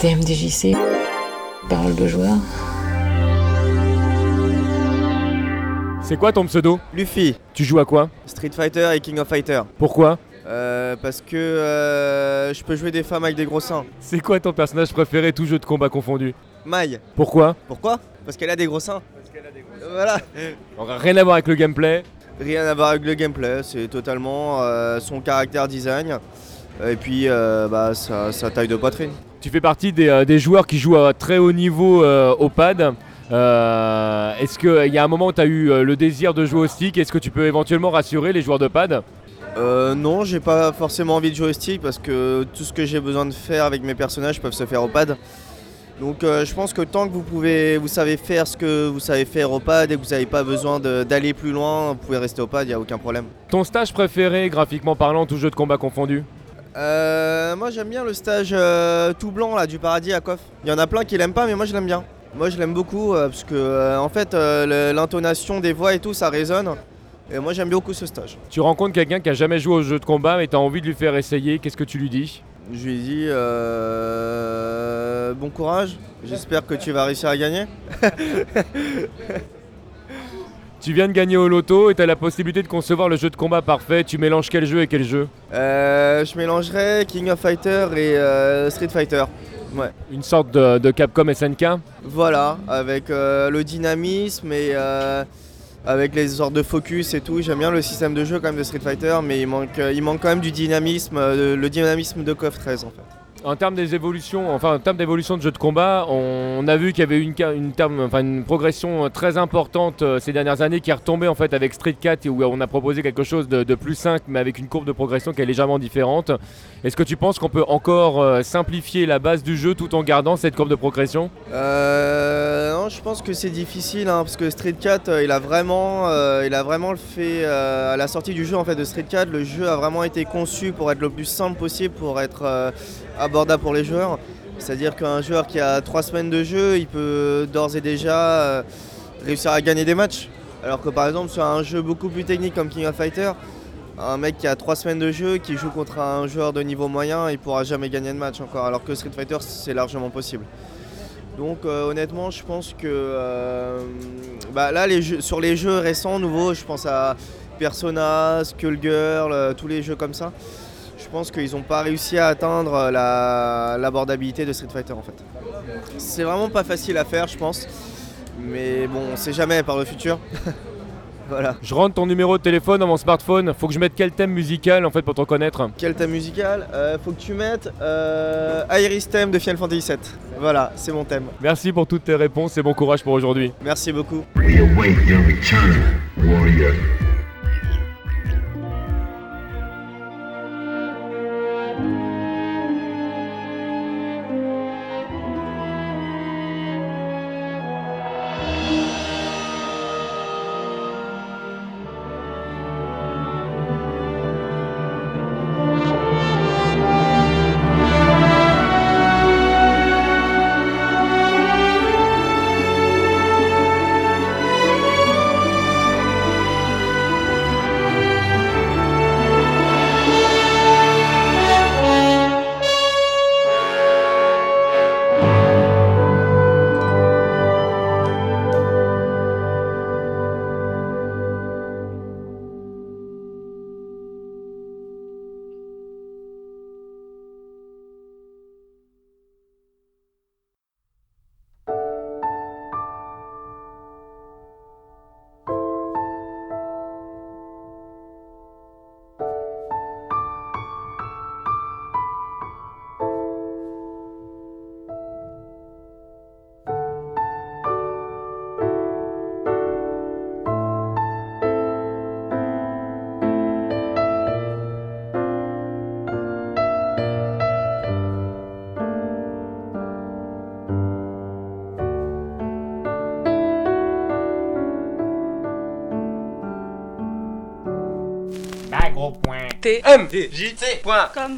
TMDJC, parole de joueur. C'est quoi ton pseudo? Luffy, Tu joues à quoi? Street Fighter et King of Fighter. Pourquoi? Euh, parce que euh, je peux jouer des femmes avec des gros seins. C'est quoi ton personnage préféré, tout jeu de combat confondu? Maille. Pourquoi? Pourquoi? Parce qu'elle a des gros seins. Parce qu'elle a des gros seins. Voilà. Alors, Rien à voir avec le gameplay? Rien à voir avec le gameplay, c'est totalement euh, son caractère design. Et puis euh, bah, sa, sa taille de poitrine. Tu fais partie des, euh, des joueurs qui jouent à très haut niveau euh, au pad. Euh, Est-ce qu'il y a un moment où tu as eu le désir de jouer au stick Est-ce que tu peux éventuellement rassurer les joueurs de pad? Euh, non, j'ai pas forcément envie de jouer au stick parce que tout ce que j'ai besoin de faire avec mes personnages peuvent se faire au pad. Donc euh, je pense que tant que vous pouvez, vous savez faire ce que vous savez faire au pad et que vous n'avez pas besoin d'aller plus loin, vous pouvez rester au pad, il n'y a aucun problème. Ton stage préféré, graphiquement parlant, tout jeu de combat confondu? Euh, moi j'aime bien le stage euh, tout blanc là du paradis à Coff. Il y en a plein qui l'aiment pas mais moi je l'aime bien. Moi je l'aime beaucoup euh, parce que en fait l'intonation des voix et tout ça résonne. Et moi j'aime beaucoup ce stage. Tu rencontres quelqu'un qui a jamais joué au jeu de combat et tu as envie de lui faire essayer, qu'est-ce que tu lui dis? Je lui euh, bon courage, j'espère que tu vas réussir à gagner. Tu viens de gagner au loto et tu as la possibilité de concevoir le jeu de combat parfait. Tu mélanges quel jeu et quel jeu? Euh, je mélangerai King of Fighter et euh, Street Fighter. Ouais. Une sorte de, de Capcom SNK Voilà, avec euh, le dynamisme et avec les sortes de focus et tout. J'aime bien le système de jeu quand même de Street Fighter, mais il manque, il manque quand même du dynamisme, le dynamisme de KOF 13 en fait. En termes des évolutions, enfin en termes d'évolution de jeu de combat, on a vu qu'il y avait une, une, progression euh, très importante euh, ces dernières années qui est retombée en fait avec Street 4 où on a proposé quelque chose de, plus simple mais avec une courbe de progression qui est légèrement différente. Est-ce que tu penses qu'on peut encore euh, simplifier la base du jeu tout en gardant cette courbe de progression? Euh, non, je pense que c'est difficile hein, parce que Street 4 euh, il a vraiment, euh, il a vraiment fait euh, à la sortie du jeu en fait de Street 4, le jeu a vraiment été conçu pour être le plus simple possible, pour être euh, abordable pour les joueurs. C'est-à-dire qu'un joueur qui a trois semaines de jeu, il peut d'ores et déjà euh, réussir à gagner des matchs. Alors que par exemple sur un jeu beaucoup plus technique comme King of Fighter, un mec qui a trois semaines de jeu, qui joue contre un joueur de niveau moyen, il pourra jamais gagner de match encore. Alors que Street Fighter c'est largement possible. Donc euh, honnêtement, je pense que euh, bah, là, sur les jeux récents, nouveaux, je pense à Persona, Skullgirl, euh, tous les jeux comme ça. Je pense qu'ils n'ont pas réussi à atteindre la- l'abordabilité de Street Fighter en fait. C'est vraiment pas facile à faire, je pense. Mais bon, on sait jamais par le futur. voilà. Je rentre ton numéro de téléphone dans mon smartphone. Faut que je mette quel thème musical en fait pour te reconnaître Quel thème musical Euh, Faut que tu mettes euh, Iris Theme de Final Fantasy VII. Voilà, c'est mon thème. Merci pour toutes tes réponses et bon courage pour aujourd'hui. Merci beaucoup. Return, warrior. T M J T point Comme